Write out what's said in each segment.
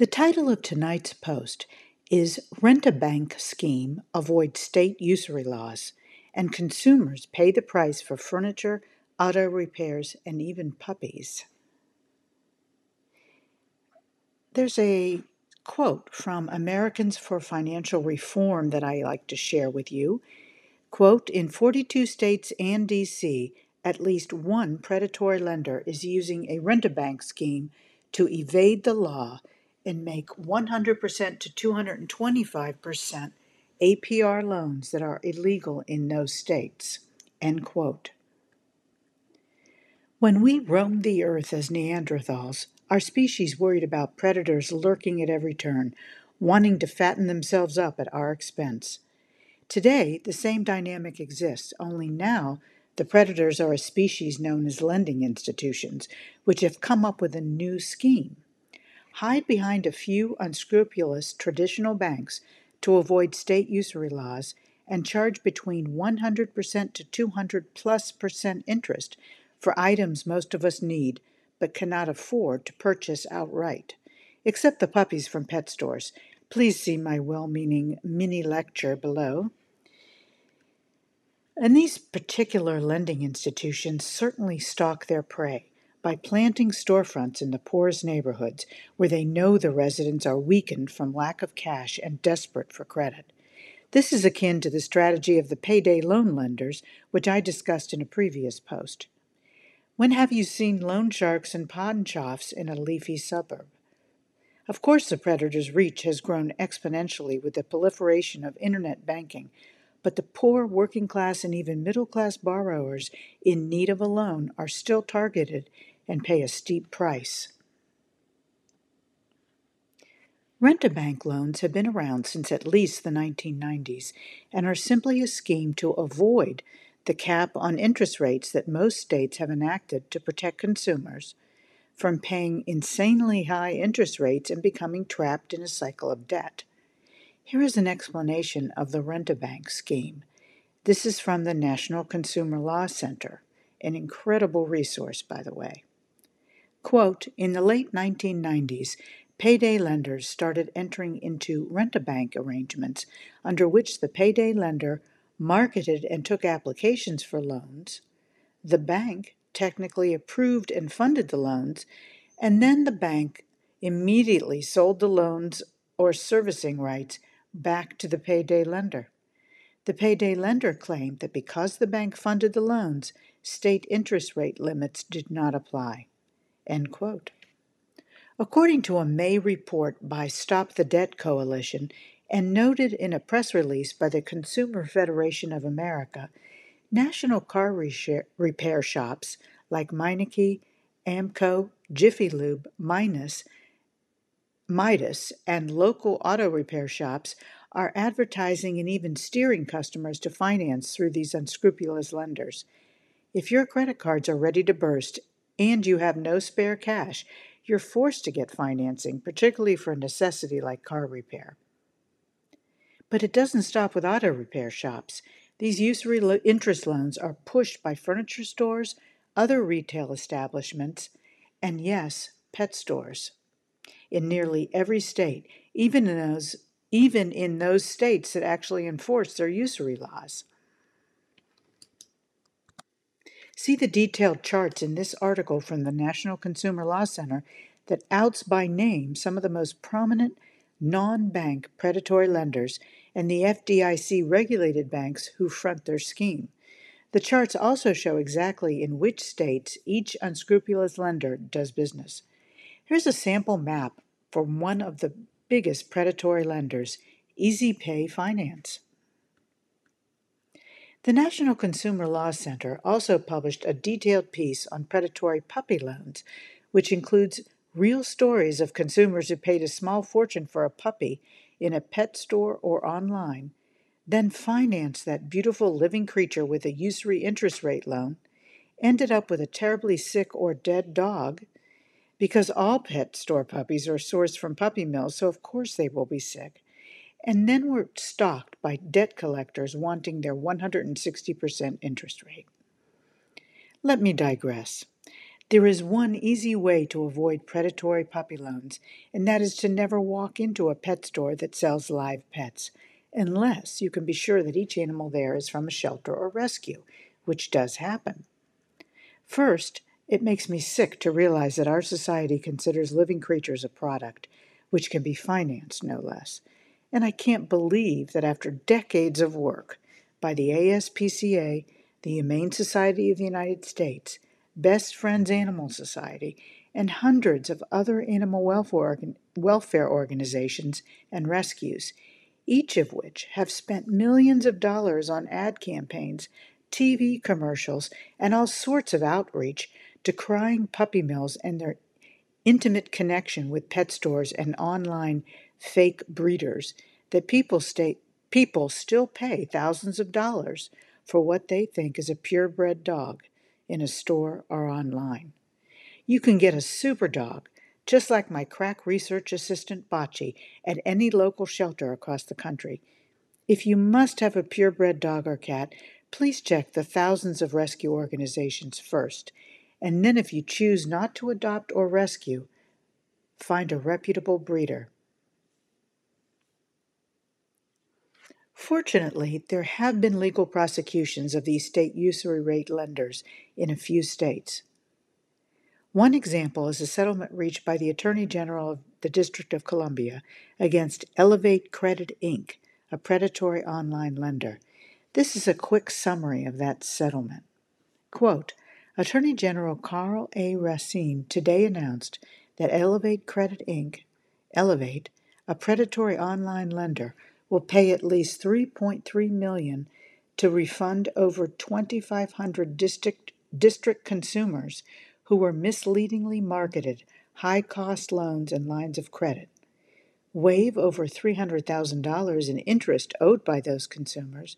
The title of tonight's post is Rent a Bank Scheme Avoids State Usury Laws, and Consumers Pay the Price for Furniture, Auto Repairs, and even Puppies. There's a quote from Americans for Financial Reform that I like to share with you. Quote In 42 states and DC, at least one predatory lender is using a rent a bank scheme to evade the law and make 100% to 225% APR loans that are illegal in those states. End quote. When we roamed the earth as Neanderthals, our species worried about predators lurking at every turn, wanting to fatten themselves up at our expense. Today, the same dynamic exists, only now the predators are a species known as lending institutions, which have come up with a new scheme hide behind a few unscrupulous traditional banks to avoid state usury laws and charge between 100% to 200 plus percent interest for items most of us need but cannot afford to purchase outright, except the puppies from pet stores. Please see my well meaning mini lecture below. And these particular lending institutions certainly stalk their prey by planting storefronts in the poorest neighborhoods where they know the residents are weakened from lack of cash and desperate for credit. This is akin to the strategy of the payday loan lenders, which I discussed in a previous post. When have you seen loan sharks and pawn shops in a leafy suburb? Of course, the predator's reach has grown exponentially with the proliferation of internet banking, but the poor, working class, and even middle class borrowers in need of a loan are still targeted and pay a steep price. Rent a bank loans have been around since at least the 1990s and are simply a scheme to avoid the cap on interest rates that most states have enacted to protect consumers from paying insanely high interest rates and becoming trapped in a cycle of debt. Here is an explanation of the Rent a Bank scheme. This is from the National Consumer Law Center, an incredible resource, by the way. Quote, in the late 1990s, payday lenders started entering into rent a bank arrangements under which the payday lender marketed and took applications for loans. The bank technically approved and funded the loans, and then the bank immediately sold the loans or servicing rights back to the payday lender. The payday lender claimed that because the bank funded the loans, state interest rate limits did not apply. According to a May report by Stop the Debt Coalition and noted in a press release by the Consumer Federation of America, national car repair shops like Meineke, AAMCO, Jiffy Lube, Minus, Midas, and local auto repair shops are advertising and even steering customers to finance through these unscrupulous lenders. If your credit cards are ready to burst and you have no spare cash, you're forced to get financing, particularly for a necessity like car repair. But it doesn't stop with auto repair shops. These usury lo- interest loans are pushed by furniture stores, other retail establishments, and yes, pet stores. In nearly every state, even in those even in those states that actually enforce their usury laws. See the detailed charts in this article from the National Consumer Law Center that outs by name some of the most prominent non bank predatory lenders and the FDIC regulated banks who front their scheme. The charts also show exactly in which states each unscrupulous lender does business. Here's a sample map for one of the biggest predatory lenders, Easy Pay Finance. The National Consumer Law Center also published a detailed piece on predatory puppy loans, which includes real stories of consumers who paid a small fortune for a puppy in a pet store or online, then financed that beautiful living creature with a usury interest rate loan, ended up with a terribly sick or dead dog. Because all pet store puppies are sourced from puppy mills, so of course they will be sick and then were stalked by debt collectors wanting their 160% interest rate. Let me digress. There is one easy way to avoid predatory puppy loans, and that is to never walk into a pet store that sells live pets, unless you can be sure that each animal there is from a shelter or rescue, which does happen. First, it makes me sick to realize that our society considers living creatures a product, which can be financed no less. And I can't believe that after decades of work by the ASPCA, the Humane Society of the United States, Best Friends Animal Society, and hundreds of other animal welfare, organizations and rescues, each of which have spent millions of dollars on ad campaigns, TV commercials, and all sorts of outreach to crying puppy mills and their intimate connection with pet stores and online fake breeders that people stay, people still pay thousands of dollars for what they think is a purebred dog in a store or online. You can get a super dog, just like my crack research assistant Bocce, at any local shelter across the country. If you must have a purebred dog or cat, please check the thousands of rescue organizations first, and then if you choose not to adopt or rescue, find a reputable breeder. Fortunately, there have been legal prosecutions of these state usury rate lenders in a few states. One example is a settlement reached by the Attorney General of the District of Columbia against Elevate Credit Inc., a predatory online lender. This is a quick summary of that settlement. Quote, Attorney General Karl A. Racine today announced that Elevate Credit Inc., Elevate, a predatory online lender, will pay at least 3.3 million to refund over 2500 district district consumers who were misleadingly marketed high-cost loans and lines of credit. Waive over $300,000 in interest owed by those consumers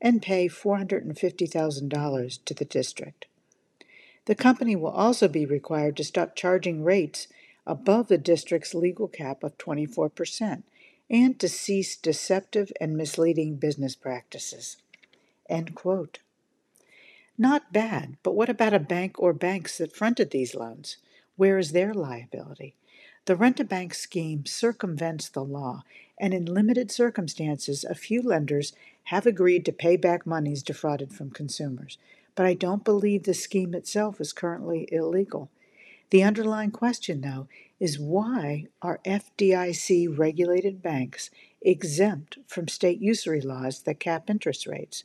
and pay $450,000 to the district. The company will also be required to stop charging rates above the district's legal cap of 24% and to cease deceptive and misleading business practices. End quote. Not bad, but what about a bank or banks that fronted these loans? Where is their liability? The rent a bank scheme circumvents the law, and in limited circumstances, a few lenders have agreed to pay back monies defrauded from consumers. But I don't believe the scheme itself is currently illegal. The underlying question, though, is why are FDIC regulated banks exempt from state usury laws that cap interest rates?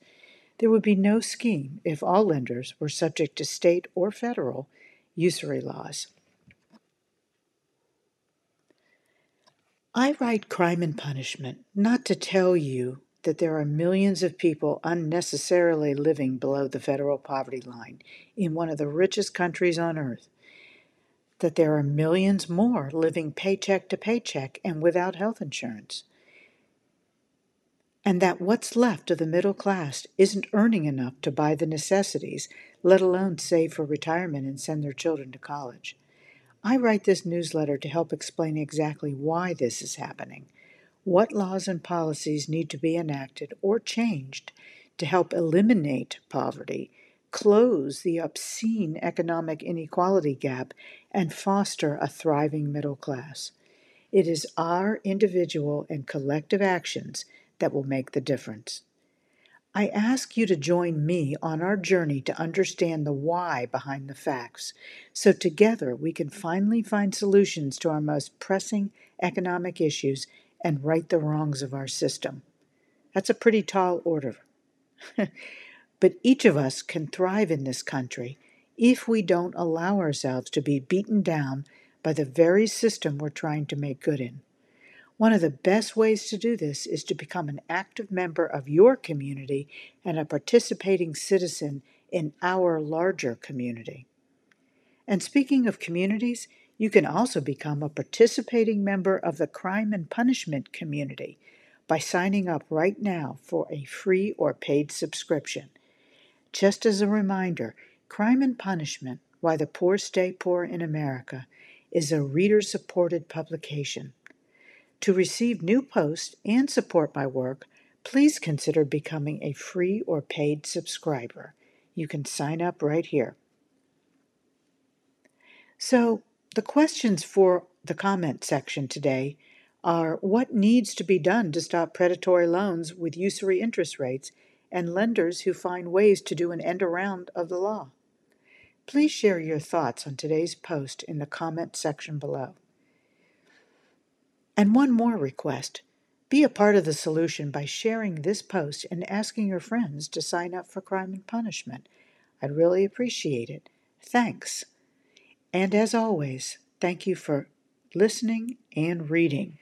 There would be no scheme if all lenders were subject to state or federal usury laws. I write Crime and Punishment not to tell you that there are millions of people unnecessarily living below the federal poverty line in one of the richest countries on earth that there are millions more living paycheck to paycheck and without health insurance. And that what's left of the middle class isn't earning enough to buy the necessities, let alone save for retirement and send their children to college. I write this newsletter to help explain exactly why this is happening, what laws and policies need to be enacted or changed to help eliminate poverty close the obscene economic inequality gap and foster a thriving middle class. It is our individual and collective actions that will make the difference. I ask you to join me on our journey to understand the why behind the facts, so together we can finally find solutions to our most pressing economic issues and right the wrongs of our system. That's a pretty tall order. But each of us can thrive in this country if we don't allow ourselves to be beaten down by the very system we're trying to make good in. One of the best ways to do this is to become an active member of your community and a participating citizen in our larger community. And speaking of communities, you can also become a participating member of the crime and punishment community by signing up right now for a free or paid subscription. Just as a reminder, Crime and Punishment Why the Poor Stay Poor in America is a reader supported publication. To receive new posts and support my work, please consider becoming a free or paid subscriber. You can sign up right here. So, the questions for the comment section today are what needs to be done to stop predatory loans with usury interest rates and lenders who find ways to do an end around of the law? Please share your thoughts on today's post in the comment section below. And one more request be a part of the solution by sharing this post and asking your friends to sign up for Crime and Punishment. I'd really appreciate it. Thanks. And as always, thank you for listening and reading.